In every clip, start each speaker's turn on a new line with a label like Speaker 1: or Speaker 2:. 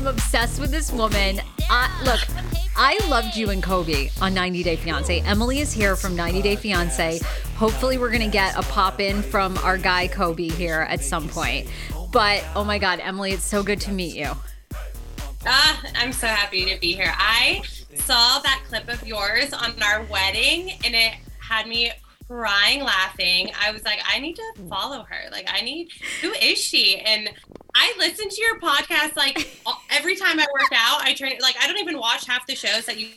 Speaker 1: Am obsessed with this woman. Uh, look, I loved you and Kobe on 90 Day Fiance. Emily is here from 90 Day Fiance. Hopefully, we're going to get a pop in from our guy Kobe here at some point. But oh my God, Emily, it's so good to meet you.
Speaker 2: Ah, I'm so happy to be here. I saw that clip of yours on our wedding and it had me crying laughing. I was like, I need to follow her. Like, I need, who is she? And I listen to your podcast like every time I work out. I train, like, I don't even watch half the shows that you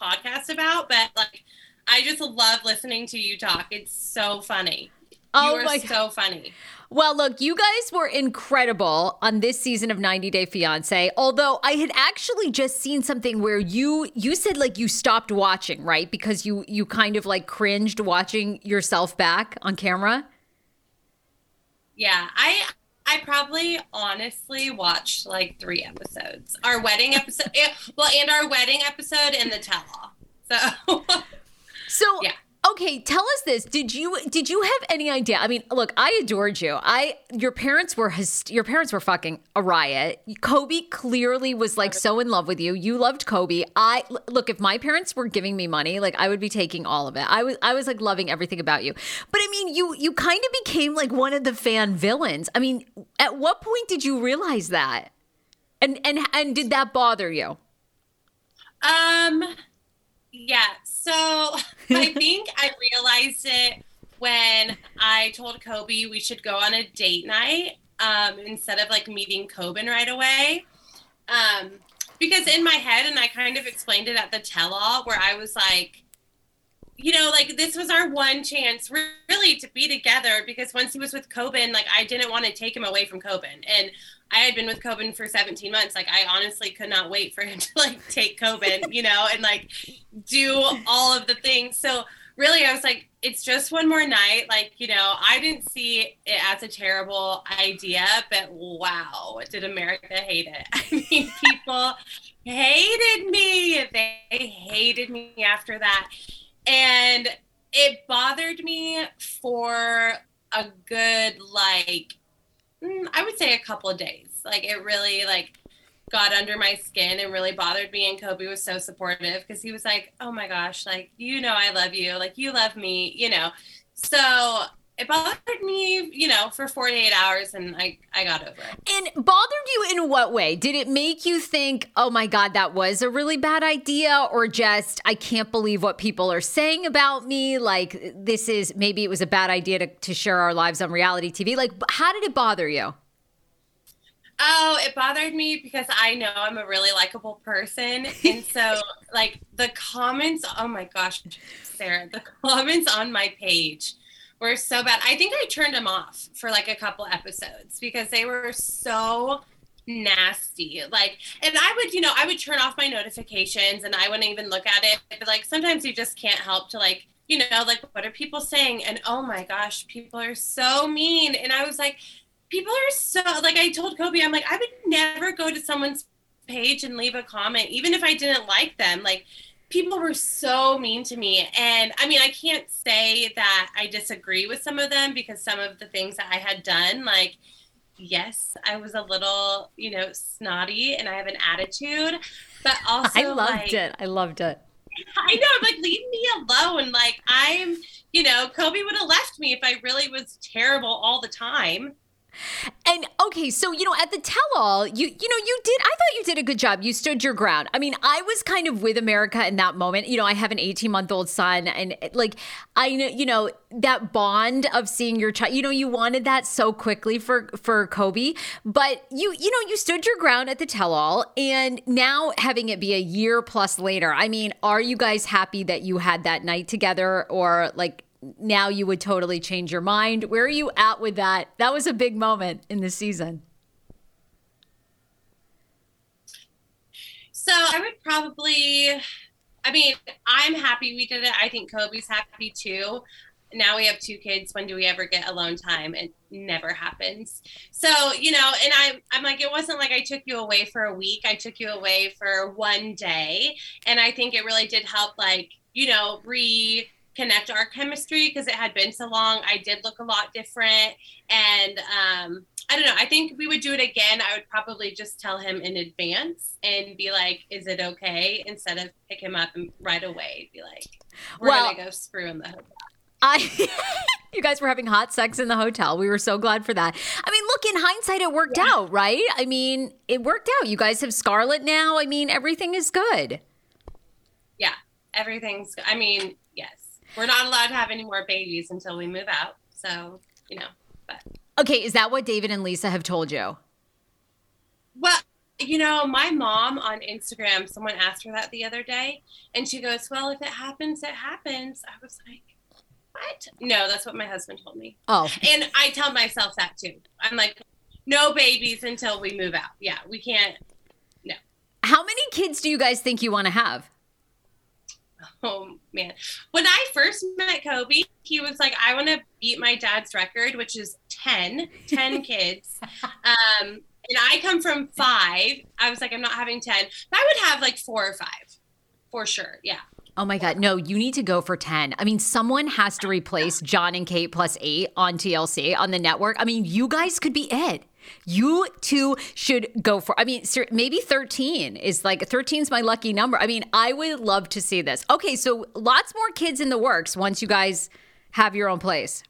Speaker 2: podcast about, but like, I just love listening to you talk. It's so funny.
Speaker 1: Oh
Speaker 2: you are
Speaker 1: my
Speaker 2: so funny.
Speaker 1: Well, look, you guys were incredible on this season of 90 Day Fiancé. Although I had actually just seen something where you you said like you stopped watching, right? Because you you kind of like cringed watching yourself back on camera.
Speaker 2: Yeah, I I probably honestly watched like three episodes. Our wedding episode, eh, well, and our wedding episode and the tell all. So
Speaker 1: So
Speaker 2: Yeah.
Speaker 1: Okay, tell us this. Did you did you have any idea? I mean, look, I adored you. I your parents were your parents were fucking a riot. Kobe clearly was like so in love with you. You loved Kobe. I look, if my parents were giving me money, like I would be taking all of it. I was I was like loving everything about you. But I mean, you you kind of became like one of the fan villains. I mean, at what point did you realize that? And and and did that bother you?
Speaker 2: um yeah, so I think I realized it when I told Kobe we should go on a date night um instead of like meeting Coben right away. Um because in my head and I kind of explained it at the tell all where I was like you know, like this was our one chance really to be together because once he was with Coben, like I didn't want to take him away from Coben. And I had been with Coben for 17 months. Like I honestly could not wait for him to like take Coben, you know, and like do all of the things. So really I was like, it's just one more night. Like, you know, I didn't see it as a terrible idea, but wow, did America hate it? I mean, people hated me. They hated me after that and it bothered me for a good like Mm, i would say a couple of days. Like it really like got under my skin and really bothered me and kobe was so supportive because he was like oh my gosh like you know i love you. Like you love me you know? So it bothered me, you know, for 48 hours and I, I got over it.
Speaker 1: And bothered you in what way? Did it make you think, oh my God, that was a really bad idea? Or just, I can't believe what people are saying about me? Like, this is maybe it was a bad idea to, to share our lives on reality TV. Like, how did it bother you?
Speaker 2: Oh, it bothered me because I know I'm a really likable person. And so, like, the comments, oh my gosh, Sarah, the comments on my page were so bad. I think I turned them off for like a couple episodes because they were so nasty. Like, and I would, you know, I would turn off my notifications and I wouldn't even look at it. But like, sometimes you just can't help to like, you know, like, what are people saying? And oh my gosh, people are so mean. And I was like, people are so, like, I told Kobe, I'm like, I would never go to someone's page and leave a comment, even if I didn't like them. Like, people were so mean to me. And I mean, I can't say that I disagree with some of them because some of the things that I had done, like, yes, I was a little, you know, snotty and I have an attitude, but also
Speaker 1: I loved
Speaker 2: like,
Speaker 1: it. I loved it.
Speaker 2: I know, I'm like, leave me alone. Like, I'm, you know, Kobe would have left me if I really was terrible all the time.
Speaker 1: And okay, so you know, at the tell-all, you you know, you did. I thought you did a good job. You stood your ground. I mean, I was kind of with America in that moment. You know, I have an 18-month-old son, and like, I know, you know, that bond of seeing your child. You know, you wanted that so quickly for for Kobe, but you you know, you stood your ground at the tell-all, and now having it be a year plus later. I mean, are you guys happy that you had that night together, or like? Now you would totally change your mind. Where are you at with that? That was a big moment in the season.
Speaker 2: So I would probably, I mean, I'm happy we did it. I think Kobe's happy too. Now we have two kids. When do we ever get alone time? It never happens. So, you know, and I, I'm like, it wasn't like I took you away for a week. I took you away for one day. And I think it really did help, like, you know, re connect our chemistry because it had been so long. I did look a lot different. And um, I don't know. I think we would do it again. I would probably just tell him in advance and be like, is it okay? Instead of pick him up and right away be like, we're well, going to go screw in the hotel.
Speaker 1: I, you guys were having hot sex in the hotel. We were so glad for that. I mean, look, in hindsight, it worked yeah. out, right? I mean, it worked out. You guys have Scarlett now. I mean, everything is good.
Speaker 2: Yeah, everything's. I mean, we're not allowed to have any more babies until we move out. So, you know, but.
Speaker 1: Okay, is that what David and Lisa have told you?
Speaker 2: Well, you know, my mom on Instagram, someone asked her that the other day, and she goes, Well, if it happens, it happens. I was like, What? No, that's what my husband told me.
Speaker 1: Oh.
Speaker 2: And I tell myself that too. I'm like, No babies until we move out. Yeah, we can't. No.
Speaker 1: How many kids do you guys think you want to have?
Speaker 2: Oh man. When I first met Kobe, he was like, I want to beat my dad's record, which is 10, 10 kids. Um, and I come from five. I was like, I'm not having 10. But I would have like four or five for sure. Yeah.
Speaker 1: Oh my God. No, you need to go for 10. I mean, someone has to replace Jon and Kate plus eight on TLC on the network. I mean, you guys could be it. You two should go for, I mean, maybe 13 is like 13 is my lucky number. I mean, I would love to see this. Okay, so lots more kids in the works once you guys have your own place.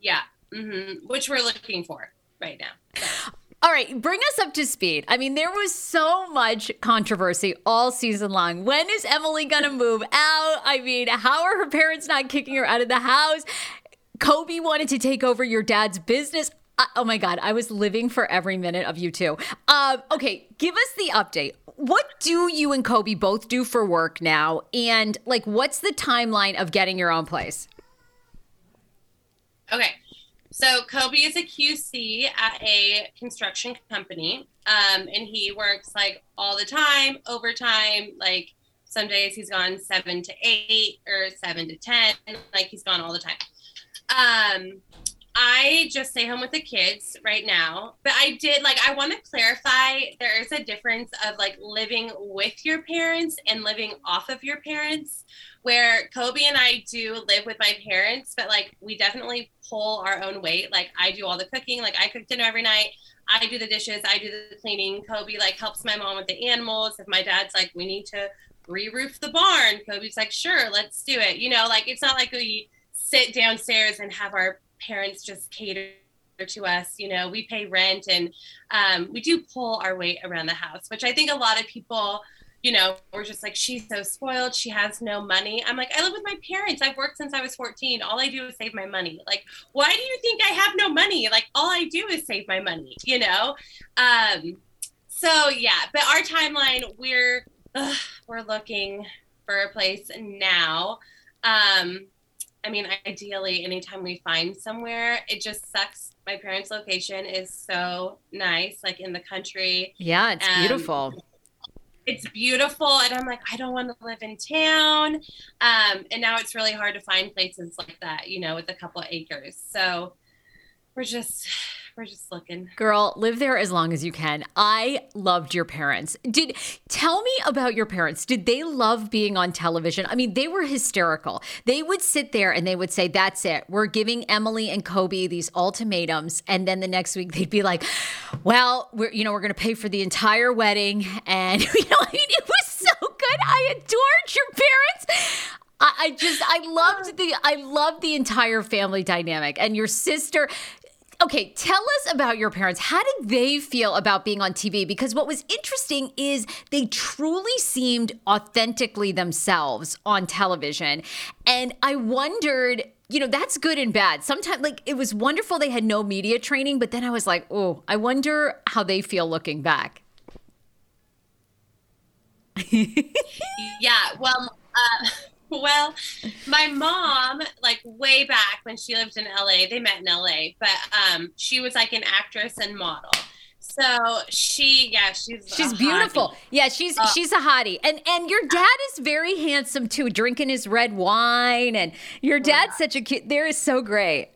Speaker 2: Yeah, mm-hmm. which we're looking for right now. So.
Speaker 1: All right, bring us up to speed. I mean, there was so much controversy all season long. When is Emily going to move out? I mean, how are her parents not kicking her out of the house? Kobe wanted to take over your dad's business. Oh my God, I was living for every minute of you two. Uh, okay, give us the update. What do you and Kobe both do for work now? And like, what's the timeline of getting your own place?
Speaker 2: Okay, so Kobe is a QC at a construction company, um, and he works like all the time, overtime. Like some days he's gone seven to eight or seven to ten. Like he's gone all the time. Um, I just stay home with the kids right now. But I did like I want to clarify there is a difference of like living with your parents and living off of your parents. Where Kobe and I do live with my parents, but like we definitely pull our own weight. Like I do all the cooking, like I cook dinner every night. I do the dishes, I do the cleaning. Kobe like helps my mom with the animals. If my dad's like, we need to re-roof the barn, Kobe's like, sure, let's do it. You know, like it's not like we sit downstairs and have our parents just cater to us. You know, we pay rent and um, we do pull our weight around the house, which I think a lot of people, you know, we're just like, she's so spoiled. She has no money. I'm like, I live with my parents. I've worked since I was 14. All I do is save my money. Like, why do you think I have no money? Like, all I do is save my money, you know? Um, so yeah, but our timeline, we're, ugh, we're looking for a place now. Um, I mean, ideally, anytime we find somewhere, it just sucks. My parents' location is so nice, like in the country.
Speaker 1: Yeah, it's um, beautiful.
Speaker 2: It's beautiful, and I'm like, I don't want to live in town. Um, and now it's really hard to find places like that, you know, with a couple of acres. So we're just we're just looking.
Speaker 1: Girl, live there as long as you can. I loved your parents. Did tell me about your parents. Did they love being on television? I mean, they were hysterical. They would sit there and they would say, "That's it. We're giving Emily and Kobe these ultimatums." And then the next week they'd be like, "Well, we're you know, we're going to pay for the entire wedding." And you know, I mean, it was so good. I adored your parents. I, just I loved oh. the I loved the entire family dynamic and your sister Okay, tell us about your parents. How did they feel about being on TV? Because what was interesting is they truly seemed authentically themselves on television. And I wondered, you know, that's good and bad. Sometimes, like, it was wonderful they had no media training, but then I was like, oh, I wonder how they feel looking back.
Speaker 2: yeah, well, uh, well, my mom, like way back when she lived in LA, they met in LA, but um, she was like an actress and model. So she, yeah, she's
Speaker 1: she's beautiful. Hottie. Yeah, she's uh, she's a hottie, and and your dad is very handsome too, drinking his red wine, and your dad's yeah. such a cute. There is so great.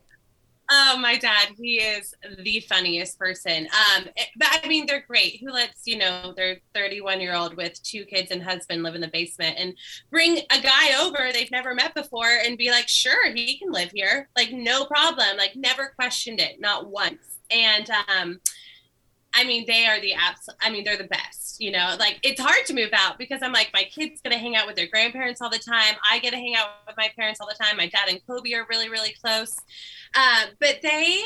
Speaker 2: Oh, my dad, he is the funniest person. Um, eh, but I mean, they're great. Who lets you know their 31 year old with two kids and husband live in the basement and bring a guy over they've never met before and be like, sure, he can live here, like no problem. Like never questioned it, not once. And um, I mean, they are the apps. I mean, they're the best. You know, like it's hard to move out because I'm like, my kids gonna hang out with their grandparents all the time. I get to hang out with my parents all the time. My dad and Kobe are really, really close. Uh, but they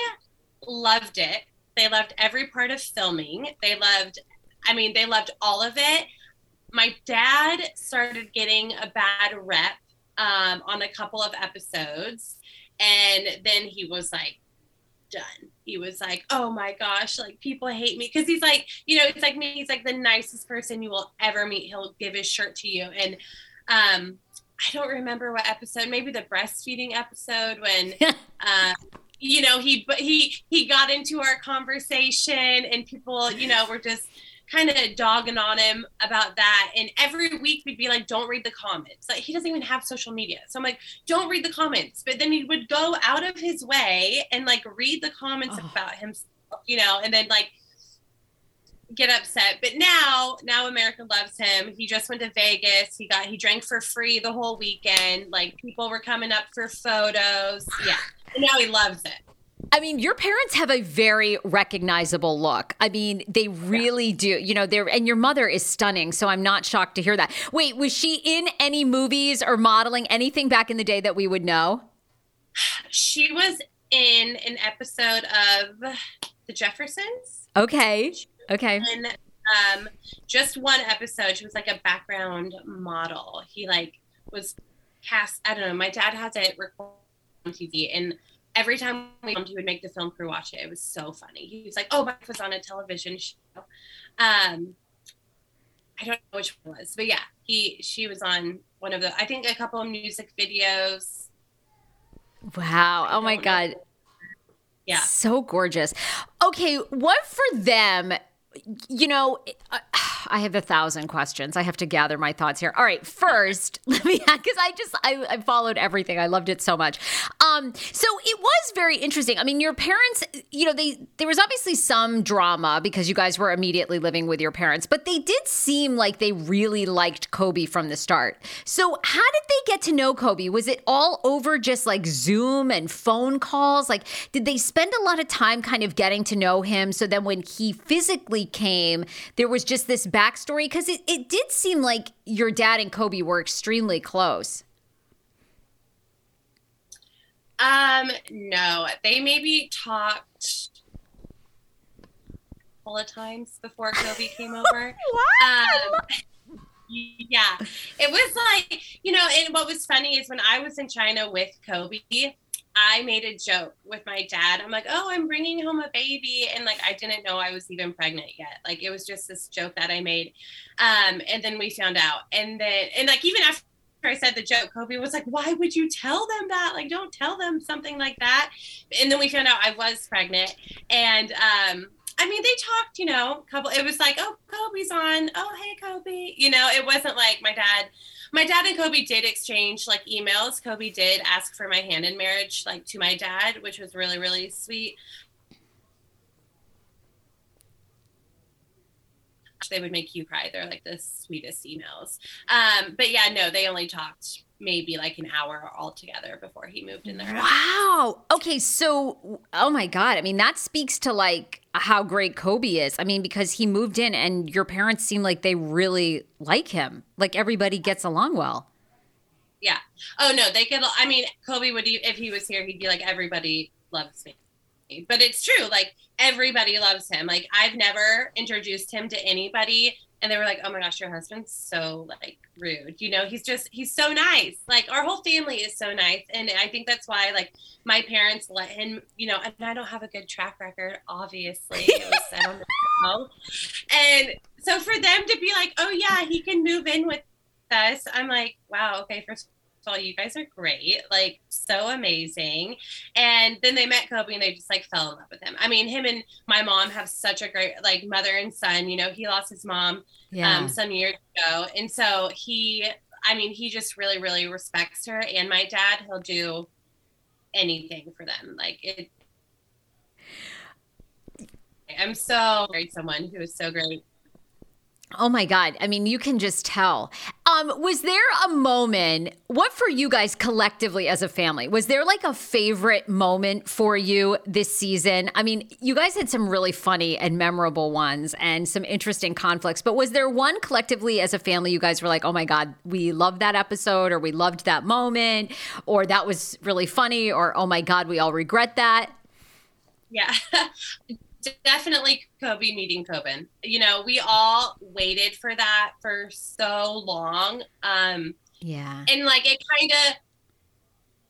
Speaker 2: loved it. They loved every part of filming. They loved, I mean, they loved all of it. My dad started getting a bad rep um, on a couple of episodes. And then he was like, done. He was like, oh my gosh, like people hate me. Cause he's like, you know, it's like me. He's like the nicest person you will ever meet. He'll give his shirt to you. And um, I don't remember what episode, maybe the breastfeeding episode when, uh, you know, he, but he, he got into our conversation and people, you know, were just kind of dogging on him about that. And every week we'd be like, don't read the comments. Like he doesn't even have social media. So I'm like, don't read the comments. But then he would go out of his way and like read the comments oh. about himself, you know, and then like, get upset. But now, now America loves him. He just went to Vegas. He got he drank for free the whole weekend. Like people were coming up for photos. Yeah. And now he loves it.
Speaker 1: I mean, your parents have a very recognizable look. I mean, they really yeah. do. You know, they're and your mother is stunning, so I'm not shocked to hear that. Wait, was she in any movies or modeling anything back in the day that we would know?
Speaker 2: She was in an episode of The Jeffersons.
Speaker 1: Okay. Okay.
Speaker 2: And um, just one episode, she was like a background model. He like was cast. I don't know. My dad has it recorded on TV, and every time we filmed, he would make the film crew watch it. It was so funny. He was like, "Oh, my was on a television show." Um, I don't know which one was, but yeah, he she was on one of the. I think a couple of music videos.
Speaker 1: Wow! Oh my know. god.
Speaker 2: Yeah.
Speaker 1: So gorgeous. Okay, what for them you know, I have a thousand questions. I have to gather my thoughts here. All right, first, let me because I just I, I, followed everything. I loved it so much. Um, so it was very interesting. I mean, your parents, you know, they there was obviously some drama because you guys were immediately living with your parents, but they did seem like they really liked Kobe from the start. So how did they get to know Kobe? Was it all over just like Zoom and phone calls? Like, did they spend a lot of time kind of getting to know him? So then when he physically came, there was just this backstory? Because it, it did seem like your dad and Kobe were extremely close.
Speaker 2: Um, no, they maybe talked a couple of times before Kobe came over.
Speaker 1: what?
Speaker 2: Um, yeah, it was like you know, and what was funny is when I was in China with Kobe, I made a joke with my dad. I'm like, "Oh, I'm bringing home a baby," and like I didn't know I was even pregnant yet. Like it was just this joke that I made, um, and then we found out, and then and like even after I said the joke, Kobe was like, "Why would you tell them that? Like, don't tell them something like that." And then we found out I was pregnant, and um, I mean, they talked, you know, couple. It was like, "Oh, Kobe's on. Oh, hey, Kobe." You know, it wasn't like my dad. My dad and Kobe did exchange like emails. Kobe did ask for my hand in marriage, like to my dad, which was really, really sweet. They would make you cry. They're like the sweetest emails. Um, but yeah, no, they only talked maybe like an hour all together before he moved in there.
Speaker 1: Wow. Okay, so oh my god, I mean that speaks to like how great Kobe is. I mean because he moved in and your parents seem like they really like him. Like everybody gets along well.
Speaker 2: Yeah. Oh no, they could I mean Kobe would if he was here he'd be like everybody loves me but it's true. Like everybody loves him. Like I've never introduced him to anybody and they were like, "Oh my gosh, your husband's so like rude." You know, he's just he's so nice. Like our whole family is so nice, and I think that's why like my parents let him. You know, and I don't have a good track record, obviously. And so for them to be like, "Oh yeah, he can move in with us," I'm like, "Wow, okay." First all, you guys are great, like so amazing. And then they met Kobe and they just like fell in love with him. I mean, him and my mom have such a great like mother and son. You know, he lost his mom yeah. um, some years ago, and so he, I mean, he just really, really respects her. And my dad, he'll do anything for them. Like it. I'm so married someone who is so great
Speaker 1: Oh my God. I mean, you can just tell. Um, was there a moment, what for you guys collectively as a family? Was there like a favorite moment for you this season? I mean, you guys had some really funny and memorable ones and some interesting conflicts, but was there one collectively as a family you guys were like, oh my God, we loved that episode or we loved that moment or that was really funny or oh my God, we all regret that?
Speaker 2: Yeah. definitely Kobe meeting Coben. You know, we all waited for that for so long. Um
Speaker 1: yeah.
Speaker 2: And like it kind of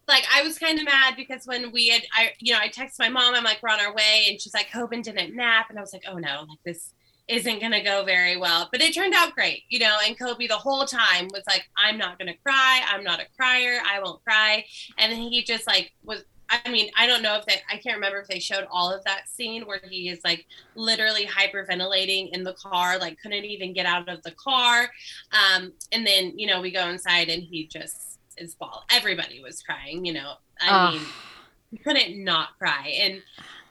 Speaker 2: like I was kind of mad because when we had I you know, I texted my mom, I'm like, we're on our way, and she's like, Coben didn't nap. And I was like, oh no, like this isn't gonna go very well. But it turned out great, you know, and Kobe the whole time was like, I'm not gonna cry, I'm not a crier, I won't cry. And then he just like was I mean, I don't know if they, I can't remember if they showed all of that scene where he is like literally hyperventilating in the car, like couldn't even get out of the car. Um, and then, you know, we go inside and he just is ball. Everybody was crying, you know. I mean, he couldn't not cry. And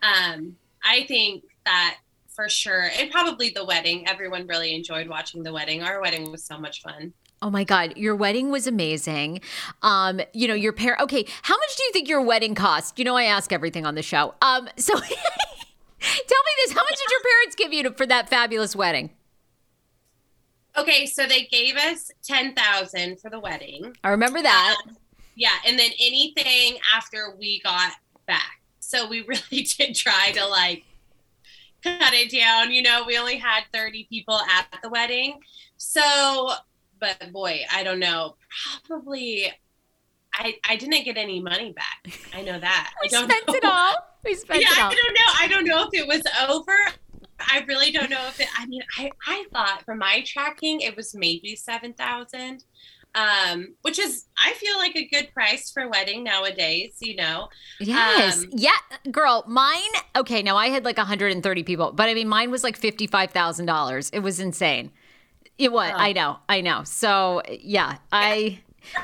Speaker 2: um, I think that for sure, and probably the wedding, everyone really enjoyed watching the wedding. Our wedding was so much fun.
Speaker 1: Oh my God, your wedding was amazing. Um, you know, your parent. Okay, how much do you think your wedding cost? You know, I ask everything on the show. Um, so tell me this: How much did your parents give you to, for that fabulous wedding?
Speaker 2: Okay, so they gave us ten thousand for the wedding.
Speaker 1: I remember that.
Speaker 2: Um, yeah, and then anything after we got back. So we really did try to like cut it down. You know, we only had thirty people at the wedding, so but boy, I don't know. Probably I, I didn't get any money back. I know that.
Speaker 1: we
Speaker 2: I don't
Speaker 1: spent
Speaker 2: know.
Speaker 1: it all. We spent
Speaker 2: yeah,
Speaker 1: it all.
Speaker 2: I don't know. I don't know if it was over. I really don't know if it. I mean, I I thought from my tracking it was maybe seven thousand, um, which is I feel like a good price for wedding nowadays. You know.
Speaker 1: Yes. Um, yeah, girl. Mine. Okay, now I had like 130 people, but I mean, mine was like fifty five thousand dollars. It was insane. It was. Oh. I know. I know. So yeah, I.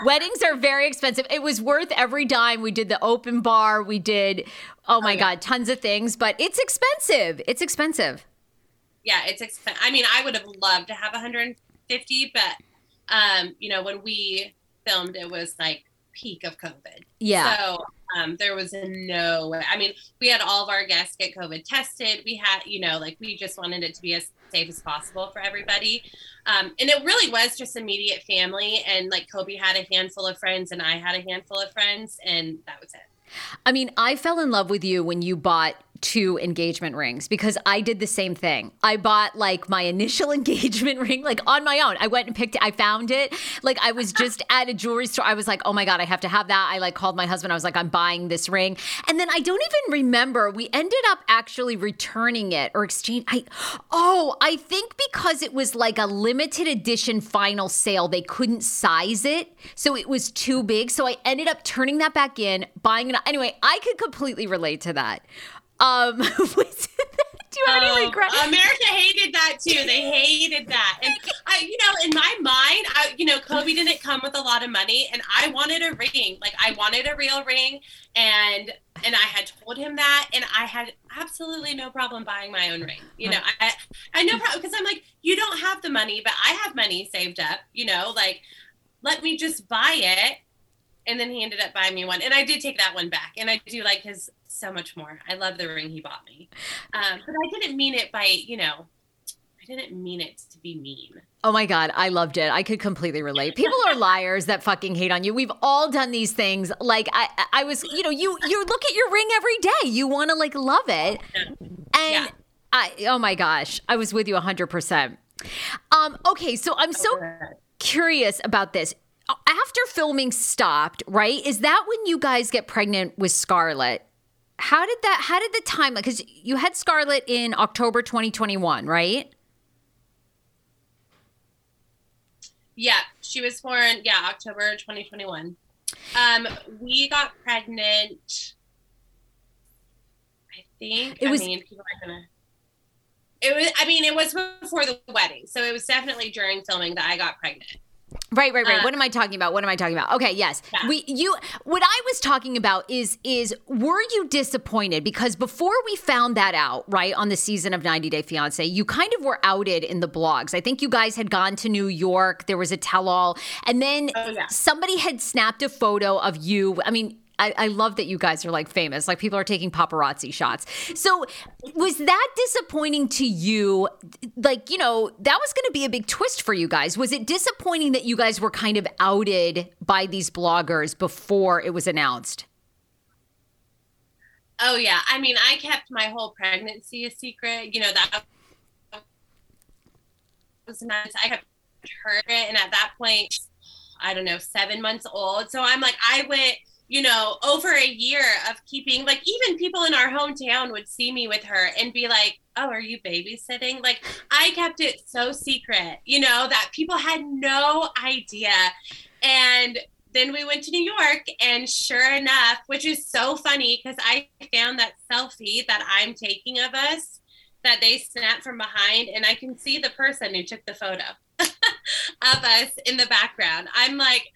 Speaker 1: Weddings are very expensive. It was worth every dime. We did the open bar. We did, oh my oh, yeah. God, tons of things, but it's expensive. It's expensive.
Speaker 2: Yeah, it's expensive. I mean, I would have loved to have 150, but, um, you know, when we filmed, it was like peak of COVID.
Speaker 1: Yeah.
Speaker 2: So um, there was no way. I mean, we had all of our guests get COVID tested. We had, you know, like we just wanted it to be as safe as possible for everybody. Um, and it really was just immediate family. And like Kobe had a handful of friends and I had a handful of friends, and that was it.
Speaker 1: I mean, I fell in love with you when you bought two engagement rings because I did the same thing. I bought like my initial engagement ring like on my own. I went and picked it. I found it. Like I was just at a jewelry store. I was like, "Oh my god, I have to have that." I like called my husband. I was like, "I'm buying this ring." And then I don't even remember. We ended up actually returning it or exchange I Oh, I think because it was like a limited edition final sale, they couldn't size it. So it was too big. So I ended up turning that back in, buying it. Anyway, I could completely relate to that. Um, do you have any regret?
Speaker 2: Oh, America hated that too. They hated that, and I, you know, in my mind, I, you know, Kobe didn't come with a lot of money, and I wanted a ring. Like I wanted a real ring, and and I had told him that, and I had absolutely no problem buying my own ring. You know, I, I no problem because I'm like, you don't have the money, but I have money saved up. You know, like let me just buy it. And then he ended up buying me one, and I did take that one back. And I do like his so much more. I love the ring he bought me, um, but I didn't mean it by you know, I didn't mean it to be mean.
Speaker 1: Oh my God, I loved it. I could completely relate. People are liars that fucking hate on you. We've all done these things. Like I, I was, you know, you you look at your ring every day. You want to like love it, and
Speaker 2: Yeah.
Speaker 1: I, oh my gosh, I was with you hundred percent. Um, okay, so I'm so curious about this. After filming stopped, right? Is that when you guys get pregnant with Scarlett? How did that? How did the time? Because you had Scarlett in October 2021, right?
Speaker 2: Yeah, she was born, yeah, October 2021. Um, we got pregnant. I think.
Speaker 1: It was-
Speaker 2: I mean, people are gonna. It was. I mean, it was before the wedding, so it was definitely during filming that I got pregnant.
Speaker 1: Right, right, right.
Speaker 2: Uh,
Speaker 1: what am I talking about? What am I talking about? Okay, yes.
Speaker 2: Yeah.
Speaker 1: We you what I was talking about is is were you disappointed because before we found that out, right, on the season of 90 Day Fiancé, you kind of were outed in the blogs. I think you guys had gone to New York, there was a tell all, and then
Speaker 2: Oh, yeah.
Speaker 1: somebody had snapped a photo of you. I mean, I, I love that you guys are like famous. Like people are taking paparazzi shots. So was that disappointing to you? Like, you know, that was going to be a big twist for you guys. Was it disappointing that you guys were kind of outed by these bloggers before it was announced?
Speaker 2: Oh yeah, I mean, I kept my whole pregnancy a secret. You know that was nice. I kept her, and at that point, I don't know, seven months old. So I'm like, I went, you know, over a year of keeping. Like even people in our hometown would see me with her and be like, "Oh, are you babysitting?" Like I kept it so secret, you know, that people had no idea. And then we went to New York, and sure enough, which is so funny because I found that selfie that I'm taking of us that they snapped from behind, and I can see the person who took the photo of us in the background. I'm like,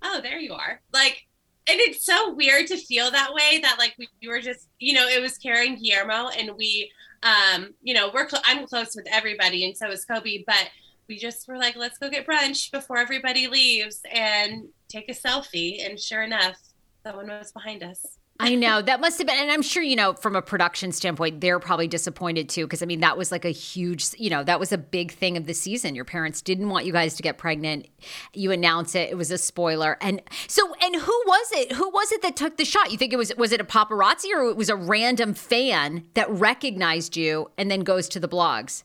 Speaker 2: oh, there you are. Like, and it's so weird to feel that way that like we, we were just, you know, it was Kara and Guillermo, and we, um, you know, we're cl- I'm close with everybody, and so is Kobe, but we just were like, let's go get brunch before everybody leaves and take a selfie. And sure enough, someone was behind us.
Speaker 1: I know that must have been, and I'm sure you know from a production standpoint, they're probably disappointed too. Because I mean, that was like a huge, you know, that was a big thing of the season. Your parents didn't want you guys to get pregnant. You announce it; it was a spoiler. And so, and who was it? Who was it that took the shot? You think it was was it a paparazzi or it was a random fan that recognized you and then goes to the blogs?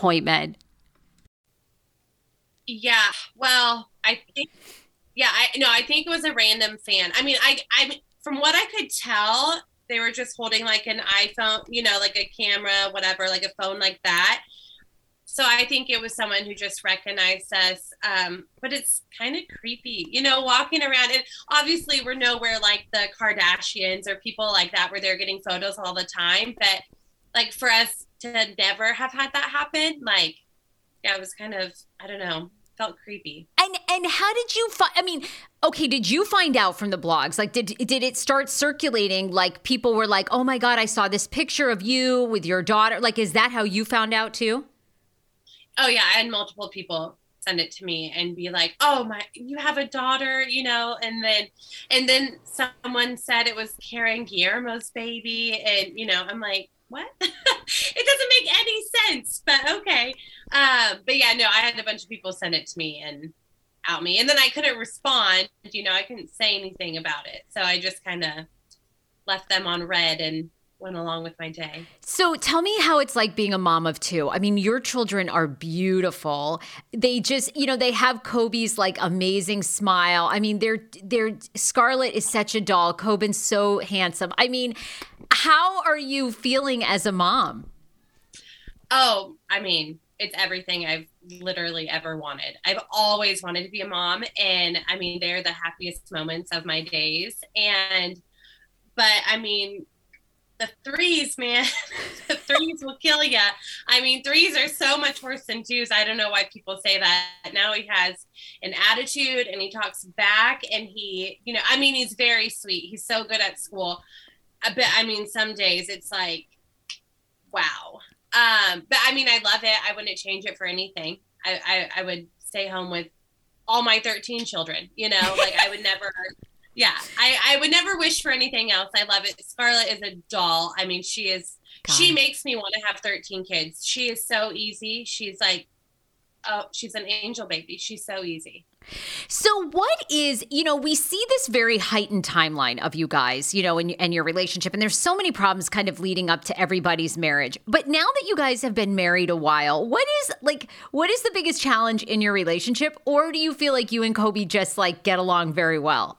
Speaker 1: appointment.
Speaker 2: Yeah. Well, I think. Yeah. I no. I think it was a random fan. I mean, I. I. From what I could tell, they were just holding like an iPhone. You know, like a camera, whatever, like a phone, like that. So I think it was someone who just recognized us. Um, but it's kind of creepy, you know, walking around. And obviously, we're nowhere like the Kardashians or people like that where they're getting photos all the time. But like for us to never have had that happen, like, yeah, it was kind of, I don't know, felt creepy.
Speaker 1: And and how did you find? I mean, okay, did you find out from the blogs? Like, did did it start circulating? Like, people were like, "Oh my god, I saw this picture of you with your daughter." Like, is that how you found out too?
Speaker 2: Oh yeah, I had multiple people send it to me and be like, "Oh my, you have a daughter," you know, and then and then someone said it was Kara and Guillermo's baby, and you know, I'm like, doesn't make any sense, but okay. Um, but yeah, no, I had a bunch of people send it to me and out me, and then I couldn't respond. You know, I couldn't say anything about it, so I just kind of left them on red and went along with my day.
Speaker 1: So tell me how it's like being a mom of two. I mean, your children are beautiful. They just, you know, they have Kobe's like amazing smile. I mean, they're they're Scarlett is such a doll. Coben's so handsome. I mean, how are you feeling as a mom?
Speaker 2: Oh, I mean, it's everything I've literally ever wanted. I've always wanted to be a mom and I mean, they're the happiest moments of my days and but I mean, the threes, man, the threes will kill you. I mean, threes are so much worse than twos. I don't know why people say that. Now he has an attitude and he talks back and he, you know, I mean, he's very sweet. He's so good at school. But I mean, some days it's like, wow. Um, but I mean, I love it. I wouldn't change it for anything. I, I, I would stay home with all my 13 children, you know, like I would never yeah, I, I would never wish for anything else. I love it. Scarlett is a doll. I mean, she is. God. She makes me want to have 13 kids. She is so easy. She's like, oh, she's an angel baby. She's so easy.
Speaker 1: So, what is, you know, we see this very heightened timeline of you guys, you know, and, and your relationship, and there's so many problems kind of leading up to everybody's marriage. But now that you guys have been married a while, what is like, what is the biggest challenge in your relationship? Or do you feel like you and Kobe just like get along very well?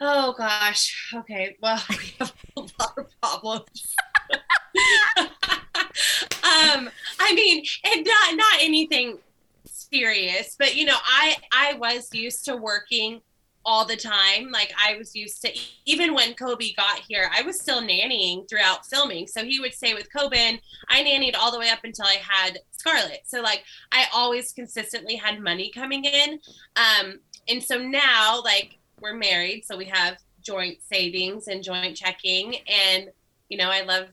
Speaker 2: Oh gosh. Okay. Well, we have a lot of problems. um, I mean, and not not anything serious, but you know, I I was used to working all the time. Like I was used to even when Kobe got here, I was still nannying throughout filming. So he would stay with Kobe. I nannied all the way up until I had Scarlett. So like I always consistently had money coming in. Um, and so now like we're married, so we have joint savings and joint checking. And you know, I love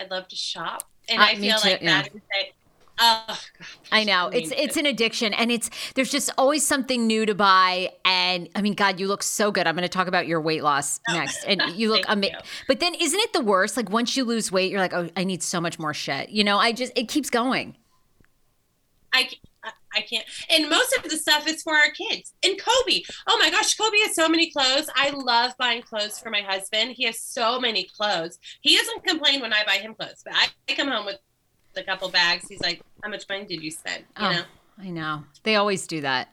Speaker 2: I love to shop, and uh, I feel too, like yeah. that is a, Oh, gosh,
Speaker 1: I know I mean, it's it's an addiction, and it's there's just always something new to buy. And I mean, God, you look so good. I'm going to talk about your weight loss oh. next, and you look amazing. But then, isn't it the worst? Like once you lose weight, you're like, oh, I need so much more shit. You know, I just it keeps going.
Speaker 2: I I can't. And most of the stuff is for our kids. And Kobe, oh my gosh, Kobe has so many clothes. I love buying clothes for my husband. He has so many clothes. He doesn't complain when I buy him clothes, but I, I come home with a couple bags. He's like, "How much money did you spend?" You oh, know.
Speaker 1: I know. They always do that.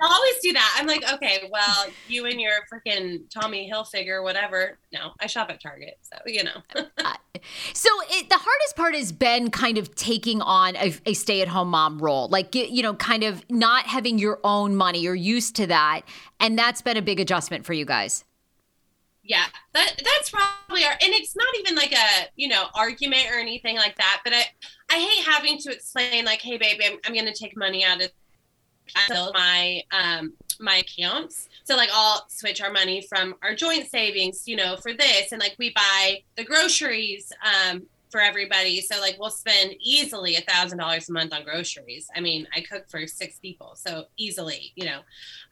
Speaker 2: Always do that. I'm like, okay, well, you and your freaking Tommy Hilfiger, whatever. No, I shop at Target, so you know.
Speaker 1: Uh, so it, the hardest part has been kind of taking on a, a stay-at-home mom role, like you know, kind of not having your own money. You're used to that, and that's been a big adjustment for you guys.
Speaker 2: Yeah, that that's probably our, and it's not even like a you know argument or anything like that. But I I hate having to explain like, hey, baby, I'm, I'm going to take money out of my um my accounts. So like I'll switch our money from our joint savings, you know, for this, and like we buy the groceries um for everybody. So like we'll spend easily a thousand dollars a month on groceries. I mean, I cook for six people, so easily, you know.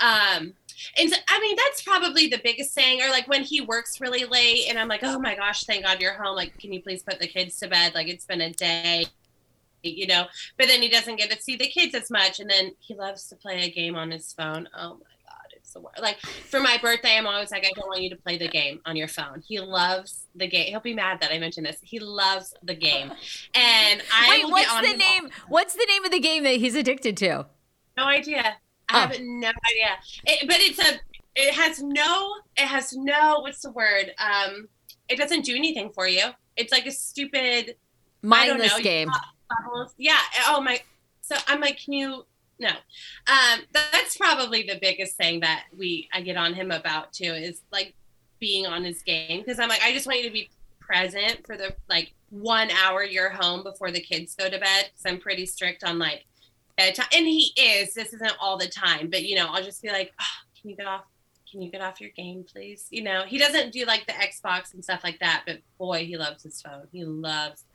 Speaker 2: Um, and so, I mean, that's probably the biggest thing. Or like when he works really late, and I'm like, oh my gosh, thank God you're home. Like, can you please put the kids to bed? Like it's been a day you know but then he doesn't get to see the kids as much. And then he loves to play a game on his phone. Oh my god it's the worst like for my birthday i'm always like i don't want you to play the game on your phone. He loves the game. He'll be mad that i mentioned this. He loves the game. And i
Speaker 1: wait what's the name what's the name of the game that he's addicted to?
Speaker 2: No idea. I oh. have no idea. It, but it's a it has no it has no what's the word? Um it doesn't do anything for you. It's like a stupid
Speaker 1: mindless game
Speaker 2: bubbles. Yeah. Oh my. So I'm like, can you? No. Um, that's probably the biggest thing that we I get on him about too is like being on his game because I'm like, I just want you to be present for the like one hour you're home before the kids go to bed because I'm pretty strict on like bedtime. And he is. This isn't all the time, but you know, I'll just be like, oh, can you get off? Can you get off your game, please? You know, he doesn't do like the Xbox and stuff like that, but boy, he loves his phone. He loves.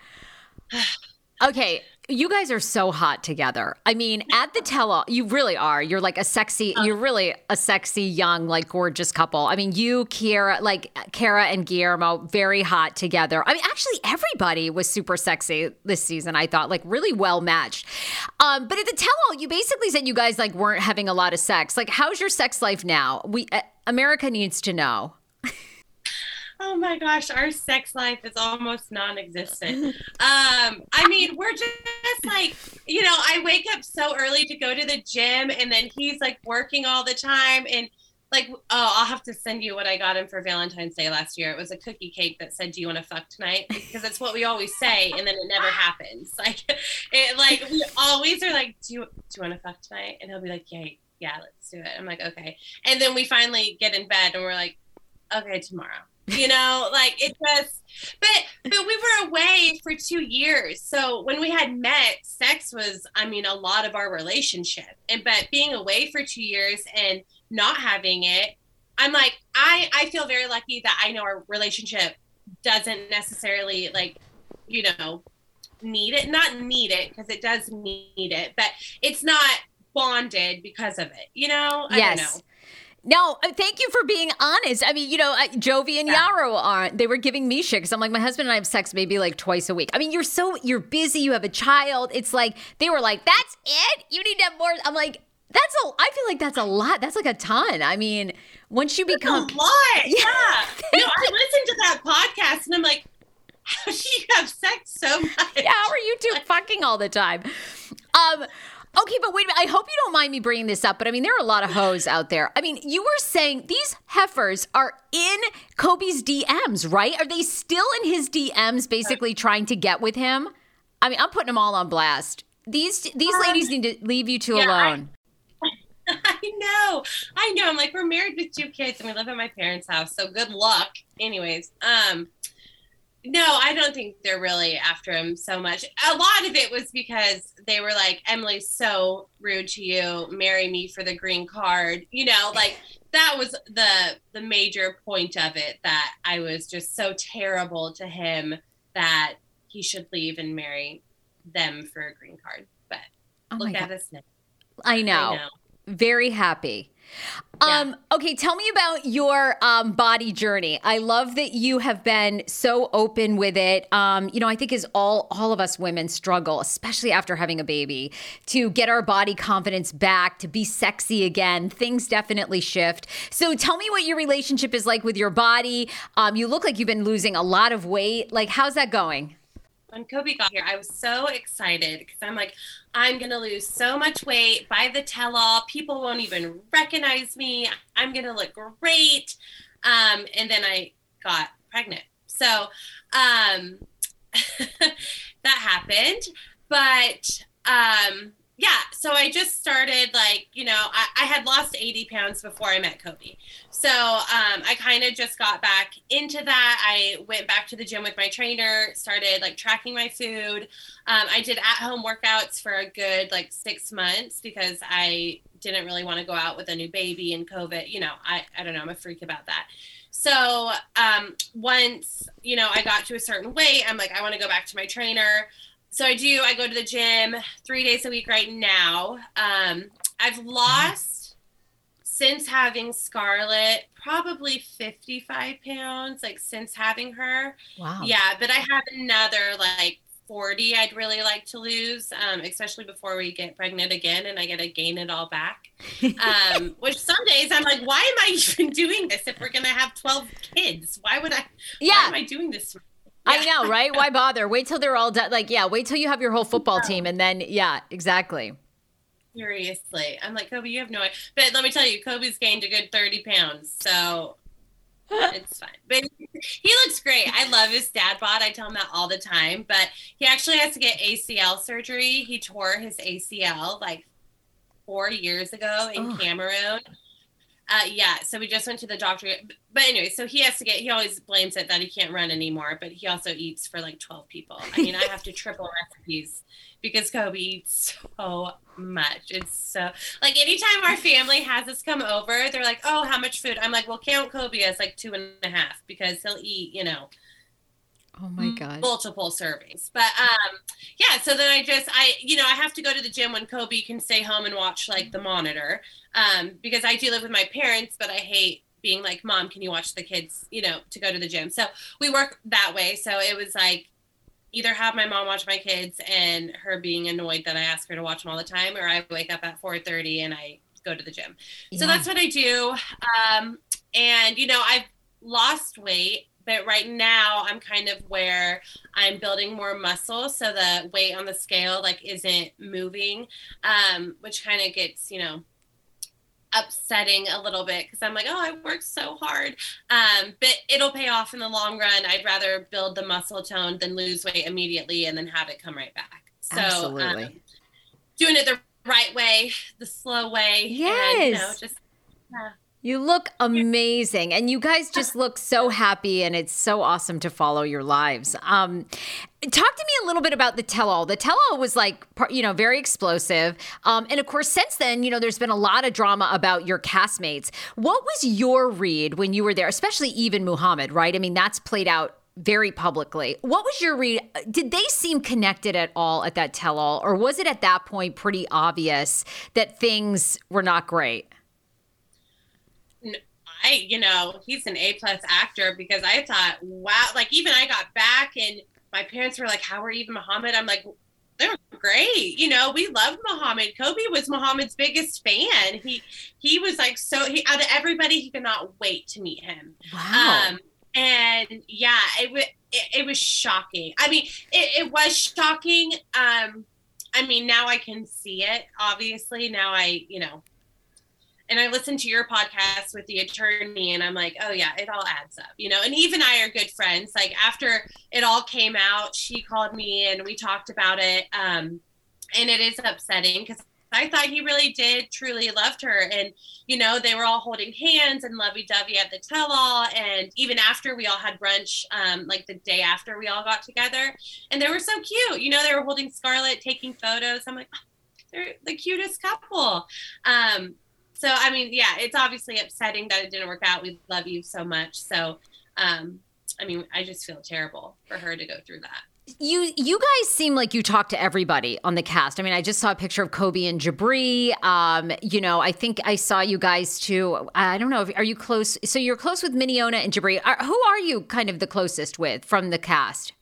Speaker 1: Okay, you guys are so hot together. I mean, at the tell all, you really are. You're like a sexy, you're really a sexy, young, like gorgeous couple. I mean, you, Kiera, like Kara and Guillermo, very hot together. I mean, actually, everybody was super sexy this season, I thought, like really well matched. Um, but at the tell all, you basically said you guys like weren't having a lot of sex. Like, how's your sex life now? We, uh, America needs to know.
Speaker 2: oh my gosh, our sex life is almost non-existent. um, I mean, we're just like, you know, I wake up so early to go to the gym, and then he's like working all the time, and like, oh, I'll have to send you what I got him for Valentine's Day last year. It was a cookie cake that said, "Do you want to fuck tonight?" Because that's what we always say, and then it never happens. Like, it, like we always are like, "Do you do you want to fuck tonight?" And he'll be like, "Yeah, yeah, let's do it." I'm like, "Okay," and then we finally get in bed, and we're like, "Okay, tomorrow." You know like it just but but we were away for two years. So when we had met sex was i mean a lot of our relationship. And but being away for two years and not having it i'm like i i feel very lucky that i know our relationship doesn't necessarily like you know need it. Not need it because it does need it but it's not bonded because of it you know?
Speaker 1: I yes no, uh, thank you for being honest. I mean, you know, Jovi and yeah. Yara aren't. They were giving me shit because I'm like, my husband and I have sex maybe like twice a week. I mean, you're so you're busy. You have a child. It's like they were like, that's it. You need to have more. I'm like, that's a. I feel like that's a lot. That's like a ton. I mean, once you
Speaker 2: that's
Speaker 1: become
Speaker 2: a lot. Yeah. yeah. no, I listened to that podcast and I'm like, how do you have sex so much?
Speaker 1: Yeah, how are you two fucking all the time? Um. Okay, but wait a minute. I hope you don't mind me bringing this up, but I mean, there are a lot of hoes out there. I mean, you were saying these heifers are in Kobe's DMs, right? Are they still in his DMs, basically trying to get with him? I mean, I'm putting them all on blast. These these um, ladies need to leave you two yeah, alone.
Speaker 2: I, I know, I know. I'm like, we're married with two kids, and we live at my parents' house. So good luck. Anyways, um, no, I don't think they're really after him so much. A lot of it was because they were like, Emily's so rude to you. Marry me for the green card. You know, like that was the the major point of it that I was just so terrible to him that he should leave and marry them for a green card. But oh look at God. us now.
Speaker 1: I know. I know. Very happy. Um, okay, tell me about your um, body journey. I love that you have been so open with it. Um, you know, I think as all all of us women struggle, especially after having a baby, to get our body confidence back, to be sexy again. Things definitely shift. So tell me what your relationship is like with your body. Um, you look like you've been losing a lot of weight. Like, how's that going?
Speaker 2: when Kobe got here, I was so excited because I'm like, I'm going to lose so much weight by the tell all. People won't even recognize me. I'm going to look great. Um, and then I got pregnant. So um, that happened. But um, yeah, so I just started like, you know, I, I had lost 80 pounds before I met Kobe. So um, I kind of just got back into that. I went back to the gym with my trainer, started like tracking my food. Um, I did at home workouts for a good like six months because I didn't really want to go out with a new baby and COVID. You know, I, I don't know, I'm a freak about that. So um, once, you know, I got to a certain weight, I'm like, I want to go back to my trainer so I do. I go to the gym three days a week right now. Um, I've lost since having Scarlett probably 55 pounds, like since having her.
Speaker 1: Wow.
Speaker 2: Yeah, but I have another like 40 I'd really like to lose, um, especially before we get pregnant again and I get to gain it all back. Um, which some days I'm like, why am I even doing this if we're going to have 12 kids? Why would I?
Speaker 1: Yeah.
Speaker 2: Why am I doing this?
Speaker 1: I know, right? Why bother? Wait till they're all done. Like, yeah, wait till you have your whole football team, and then, yeah, exactly.
Speaker 2: Seriously, I'm like Kobe. You have no idea. But let me tell you, Kobe's gained a good 30 pounds, so it's fine. But he looks great. I love his dad bod. I tell him that all the time. But he actually has to get ACL surgery. He tore his ACL like four years ago in oh. Cameroon. Uh, yeah, so we just went to the doctor. But anyway, so he has to get, he always blames it that he can't run anymore, but he also eats for like 12 people. I mean, I have to triple recipes because Kobe eats so much. It's so, like, anytime our family has us come over, they're like, oh, how much food? I'm like, well, count Kobe as like two and a half because he'll eat, you know,
Speaker 1: Oh my god.
Speaker 2: Multiple servings. But um yeah, so then I just I you know, I have to go to the gym when Kobe can stay home and watch like the monitor. Um because I do live with my parents, but I hate being like, "Mom, can you watch the kids, you know, to go to the gym?" So we work that way. So it was like either have my mom watch my kids and her being annoyed that I ask her to watch them all the time or I wake up at 4:30 and I go to the gym. Yeah. So that's what I do. Um and you know, I've lost weight but right now i'm kind of where i'm building more muscle so the weight on the scale like isn't moving um, which kind of gets you know upsetting a little bit because i'm like oh i worked so hard. Um, but it'll pay off in the long run. I'd rather build the muscle tone than lose weight immediately and then have it come right back. So
Speaker 1: Absolutely. Um,
Speaker 2: doing it the right way the slow way
Speaker 1: yes
Speaker 2: and, you know just yeah
Speaker 1: you look amazing, and you guys just look so happy, and it's so awesome to follow your lives. Um, talk to me a little bit about the tell-all. The tell-all was like, you know, very explosive, um, and of course, since then, you know, there's been a lot of drama about your castmates. What was your read when you were there, especially Yve and Mohamed? Right? I mean, that's played out very publicly. What was your read? Did they seem connected at all at that tell-all, or was it at that point pretty obvious that things were not great?
Speaker 2: I, you know, he's an A plus actor because I thought, wow, like even I got back and my parents were like, how are Yve and Mohamed? I'm like, they're great. You know, we loved Mohamed. Kobe was Mohamed's biggest fan. He he was like so he out of everybody, he could not wait to meet him.
Speaker 1: Wow. Um,
Speaker 2: and yeah, it was it, it, was shocking. I mean, it, it was shocking. Um, I mean, now I can see it. Obviously, now I you know and I listened to your podcast with the attorney and I'm like, oh yeah, it all adds up, you know. And Yve and I are good friends. Like after it all came out, she called me and we talked about it. Um, and it is upsetting because I thought he really did truly loved her. And, you know, they were all holding hands and lovey dovey at the tell all. And even after we all had brunch, um, like the day after we all got together, and they were so cute. You know, they were holding Scarlett, taking photos. I'm like, they're the cutest couple. Um, so I mean, yeah, it's obviously upsetting that it didn't work out. We love you so much. So, um, I mean, I just feel terrible for her to go through that.
Speaker 1: You you guys seem like you talk to everybody on the cast. I mean, I just saw a picture of Kobe and Jibri. Um, you know, I think I saw you guys too. I don't know. If, are you close? So you're close with Miona and Jibri. Are, who are you kind of the closest with from the cast?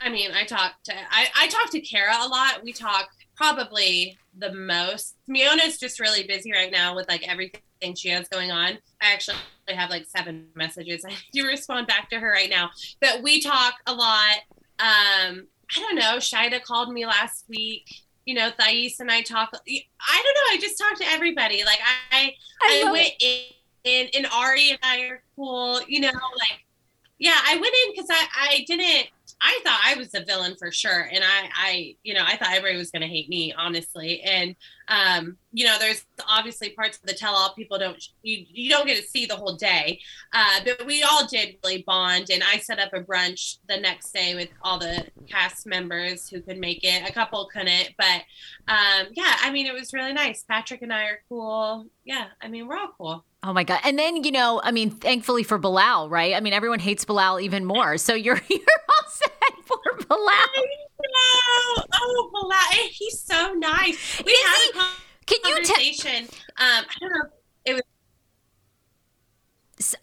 Speaker 2: I mean, I talk to I, I talk to Kara a lot. We talk probably the most. Miona's just really busy right now with like everything she has going on. I actually have like seven messages. I do respond back to her right now. But we talk a lot. Um, I don't know. Shaeeda called me last week. You know, Thais and I talk. I don't know. I just talked to everybody. Like I, I, I went in, in, and Ari and I are cool. You know, like yeah, I went in because I, I didn't I thought I was the villain for sure. And I, I, you know, I thought everybody was going to hate me, honestly. And, um, you know, there's obviously parts of the tell all people don't, you, you don't get to see the whole day. Uh, but we all did really bond. And I set up a brunch the next day with all the cast members who could make it. A couple couldn't, but, um, yeah, I mean, it was really nice. Patrick and I are cool. Yeah. I mean, we're all cool.
Speaker 1: Oh my god! And then you know, I mean, thankfully for Bilal, right? I mean, everyone hates Bilal even more. So you're you're all set for Bilal.
Speaker 2: Oh, Bilal, he's so nice. We Is had he, a conversation. Can you ta- um, I don't know. It
Speaker 1: was.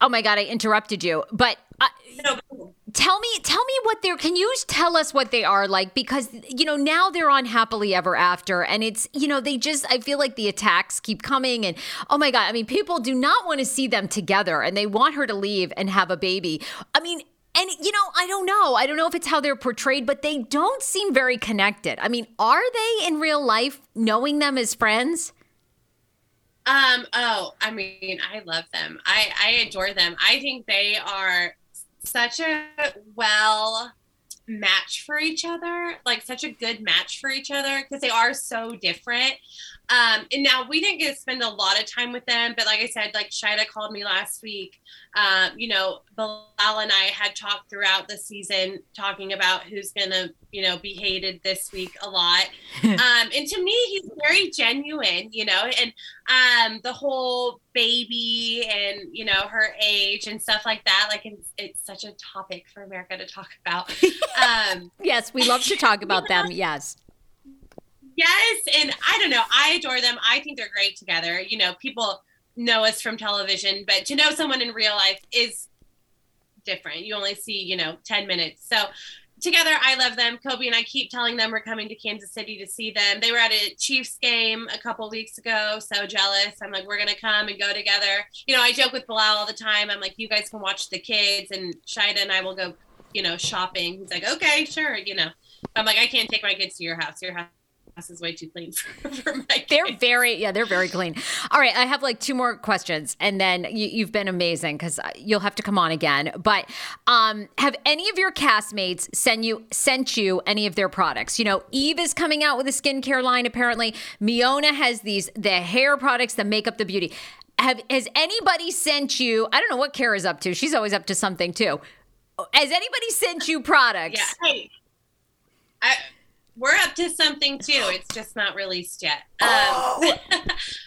Speaker 1: Oh my god! I interrupted you, but. Uh, no, tell me tell me what they're can you tell us what they are like because you know now they're on happily ever after and it's you know they just i feel like the attacks keep coming and oh my god i mean people do not want to see them together and they want her to leave and have a baby i mean and you know i don't know. I don't know if it's how they're portrayed but they don't seem very connected. I mean are they in real life knowing them as friends?
Speaker 2: Um oh i mean i love them. I i adore them. I think they are such a well match for each other, like such a good match for each other because they are so different. Um, and now we didn't get to spend a lot of time with them, but like I said, like Shaeeda called me last week. Um, you know, Bilal and I had talked throughout the season talking about who's gonna, you know, be hated this week a lot. um, and to me, he's very genuine, you know, and um, the whole baby and you know her age and stuff like that. Like it's, it's such a topic for America to talk about.
Speaker 1: Um, yes, we love to talk about them. Yes
Speaker 2: Yes, and I don't know. I adore them. I think they're great together. You know, people know us from television, but to know someone in real life is different. You only see, you know, 10 minutes. So together, I love them. Kobe and I keep telling them we're coming to Kansas City to see them. They were at a Chiefs game a couple weeks ago. So jealous. I'm like, we're going to come and go together. You know, I joke with Bilal all the time. I'm like, you guys can watch the kids, and Shaeeda and I will go, you know, shopping. He's like, okay, sure. You know, I'm like, I can't take my kids to your house. Your house house is way too clean for, for my kids.
Speaker 1: They're very, yeah, they're very clean. All right, I have like two more questions, and then you, have been amazing because you'll have to come on again. But um, have any of your castmates send you sent you any of their products? You know, Yve is coming out with a skincare line. Apparently, Miona has these the hair products, the makeup, the beauty. Have has anybody sent you? I don't know what Kara's up to. She's always up to something too. Has anybody sent you products?
Speaker 2: Yeah. Hey, I we're up to something too. It's just not released yet. Um, oh.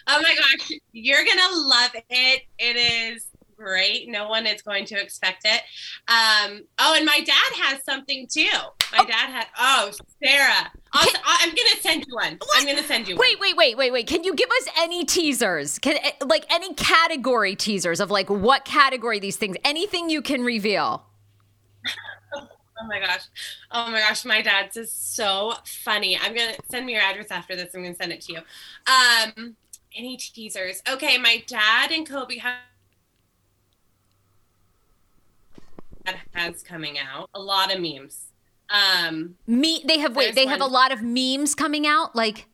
Speaker 2: oh my gosh, you're gonna love it. It is great. No one is going to expect it. Um, oh, and my dad has something too. My oh. dad had. Oh, Sarah. Also, I'm gonna send you one. What? I'm gonna send you.
Speaker 1: Wait, one. wait, wait, wait, wait. Can you give us any teasers? Can eh, like any category teasers of like what category these things? Anything you can reveal.
Speaker 2: Oh my gosh. Oh my gosh. My dad's is so funny. I'm going to send me your address after this. I'm going to send it to you. Um, any teasers? Okay. My dad and Kobe have that has coming out a lot of memes. Um,
Speaker 1: me, they have, wait, they one. have a lot of memes coming out. Like,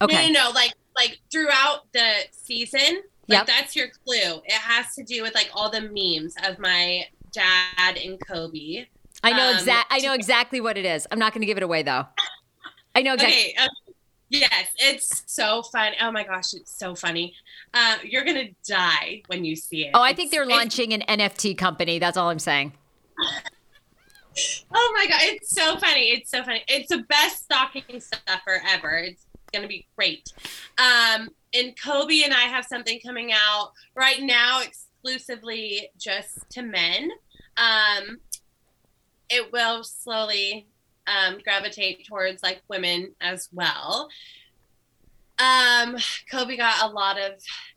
Speaker 1: okay.
Speaker 2: No, no, no, like, like throughout the season, like yep. that's your clue. It has to do with like all the memes of my dad and Kobe.
Speaker 1: I know um, exact. I know exactly what it is. I'm not going to give it away though. I know exactly.
Speaker 2: Okay. Um, yes, it's so fun. Oh my gosh, it's so funny. Uh, you're gonna die when you see it.
Speaker 1: Oh, I it's, think they're launching an NFT company. That's all I'm saying.
Speaker 2: oh my god, it's so funny. It's so funny. It's the best stocking stuffer ever. It's gonna be great. Um, and Kobe and I have something coming out right now exclusively just to men. Um, it will slowly um, gravitate towards like women as well. Um, Kobe got a lot of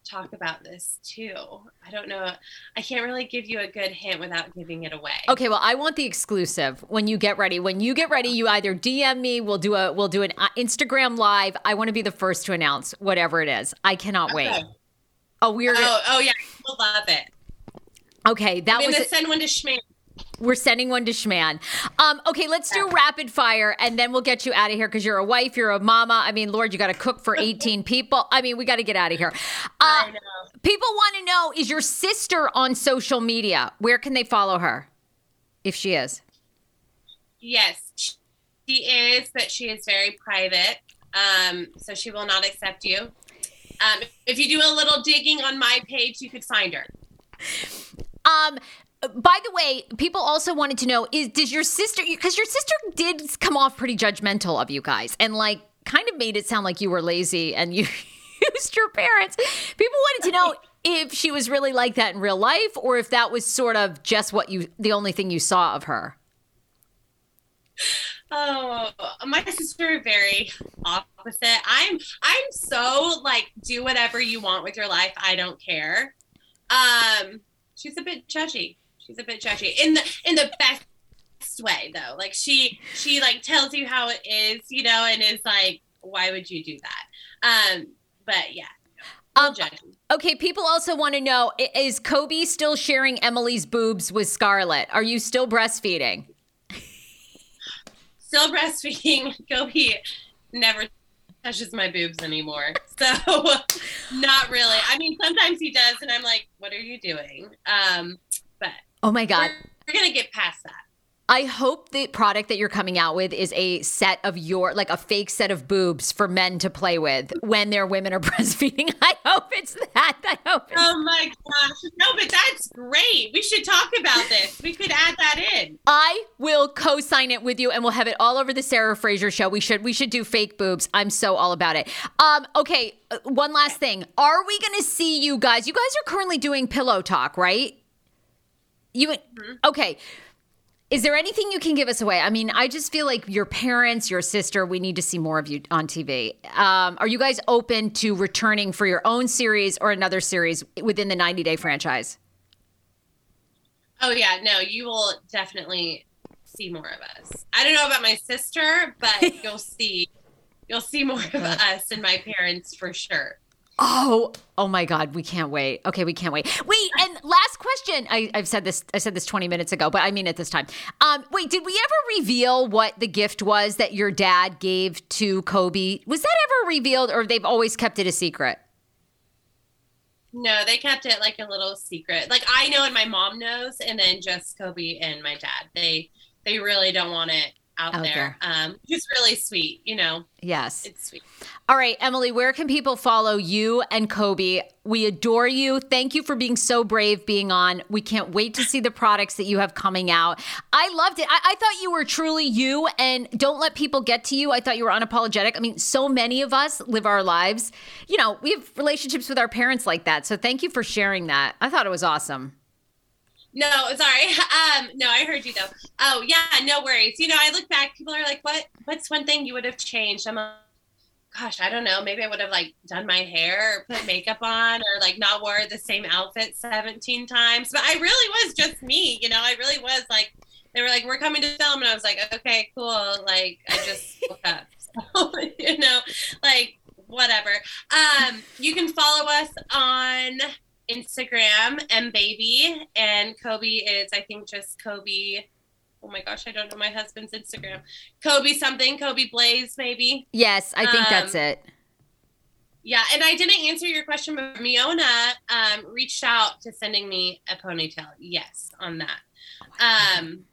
Speaker 2: talk about this too. I don't know. I can't really give you a good hint without giving it away.
Speaker 1: Okay, well, I want the exclusive when you get ready. When you get ready, you either DM me, we'll do a we'll do an uh, Instagram live. I want to be the first to announce whatever it is. I cannot okay. wait. Oh, we're
Speaker 2: Oh, oh yeah, we'll love it.
Speaker 1: Okay, that
Speaker 2: I'm
Speaker 1: was
Speaker 2: gonna send one to Schman.
Speaker 1: We're sending one to Schman. Um, okay, let's do rapid fire and then we'll get you out of here because you're a wife, you're a mama. I mean, Lord, you got to cook for 18 people. I mean, we got to get out of here. Uh, people want to know is your sister on social media? Where can they follow her if she is?
Speaker 2: Yes, she is, but she is very private. Um, so she will not accept you. Um, if you do a little digging on my page, you could find her.
Speaker 1: Um, by the way, people also wanted to know is does your sister because your sister did come off pretty judgmental of you guys and like kind of made it sound like you were lazy and you used your parents. People wanted to know if she was really like that in real life or if that was sort of just what you the only thing you saw of her.
Speaker 2: Oh, my sister very opposite. I'm I'm so like do whatever you want with your life. I don't care. Um, she's a bit judgy. She's a bit judgy in the in the best way though. Like she she like tells you how it is, you know, and is like, why would you do that? Um, but yeah.
Speaker 1: Um, okay, people also want to know is Kobe still sharing Emily's boobs with Scarlett? Are you still breastfeeding?
Speaker 2: still breastfeeding. Kobe never touches my boobs anymore. So not really. I mean, sometimes he does, and I'm like, "What are you doing?" Um,
Speaker 1: oh my god,
Speaker 2: we're, we're gonna get past that.
Speaker 1: I hope the product that you're coming out with is a set of your, like a fake set of boobs for men to play with when their women are breastfeeding. I hope it's that. I hope it's
Speaker 2: oh my gosh. No, but that's great. We should talk about this. We could add that in.
Speaker 1: I will co-sign it with you and we'll have it all over the Sarah Fraser show. We should, we should do fake boobs. I'm so all about it. Um, okay. Uh, one last thing. Are we going to see you guys? You guys are currently doing pillow talk, right? You, mm-hmm. okay. Is there anything you can give us away? I mean, I just feel like your parents, your sister, we need to see more of you on TV. Um, are you guys open to returning for your own series or another series within the 90 day franchise?
Speaker 2: Oh, yeah. No, you will definitely see more of us. I don't know about my sister, but you'll see. You'll see more of us and my parents for sure.
Speaker 1: Oh, oh my God, we can't wait. Okay, we can't wait. Wait, and last question. I, have said this. I said this twenty minutes ago, but I mean it this time. Um, wait, did we ever reveal what the gift was that your dad gave to Kobe? Was that ever revealed, or they've always kept it a secret?
Speaker 2: No, they kept it like a little secret. Like I know and my mom knows, and then just Kobe and my dad. They they really don't want it out, out there. there. Um, just really sweet, you know.
Speaker 1: Yes,
Speaker 2: it's sweet.
Speaker 1: All right, Emily, where can people follow you and Kobe? We adore you. Thank you for being so brave being on. We can't wait to see the products that you have coming out. I loved it. I, I thought you were truly you, and don't let people get to you. I thought you were unapologetic. I mean, so many of us live our lives. You know, we have relationships with our parents like that. So thank you for sharing that. I thought it was awesome.
Speaker 2: No, sorry. Um, no, I heard you though. Oh yeah, no worries. You know, I look back, people are like, What what's one thing you would have changed? I'm like, gosh, I don't know. Maybe I would have like done my hair or put makeup on or like not wore the same outfit 17 times. But I really was just me, you know, I really was like they were like, We're coming to film and I was like, Okay, cool. Like I just woke up. So, you know, like whatever. Um, you can follow us on Instagram and baby and Kobe is I think just Kobe. Oh my gosh, I don't know my husband's Instagram. Kobe something, Kobe Blaise maybe.
Speaker 1: Yes, I think um, that's it.
Speaker 2: Yeah, and I didn't answer your question, but Miona um, reached out to sending me a ponytail. Yes, on that. Um,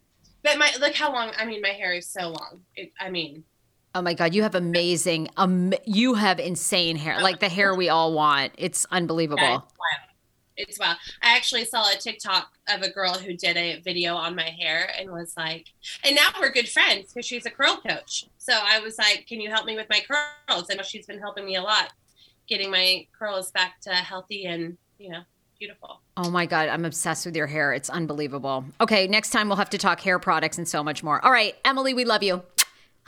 Speaker 2: but my look how long. I mean, my hair is so long. It, I mean,
Speaker 1: Oh my God, you have amazing, um, you have insane hair, like the hair we all want. It's unbelievable
Speaker 2: it's well. I actually saw a TikTok of a girl who did a video on my hair and was like, and now we're good friends because she's a curl coach. So I was like, can you help me with my curls? Know she's been helping me a lot, getting my curls back to healthy and you know beautiful.
Speaker 1: Oh my God, I'm obsessed with your hair. It's unbelievable. Okay, next time we'll have to talk hair products and so much more. All right, Emily, we love you.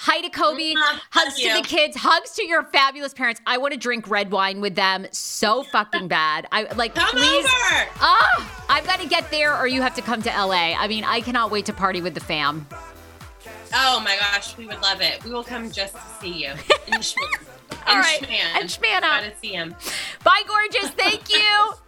Speaker 1: Hi to Kobe. Mm-hmm. Hugs to the kids. Hugs to your fabulous parents. I want to drink red wine with them so fucking bad. I like
Speaker 2: come
Speaker 1: please.
Speaker 2: Over.
Speaker 1: Oh, I've got to get there, or you have to come to LA. I mean, I cannot wait to party with the fam.
Speaker 2: Oh my gosh, we would love it. We will come just to see you.
Speaker 1: And All right, and Schman.
Speaker 2: Gotta see him.
Speaker 1: Bye, gorgeous. Thank you.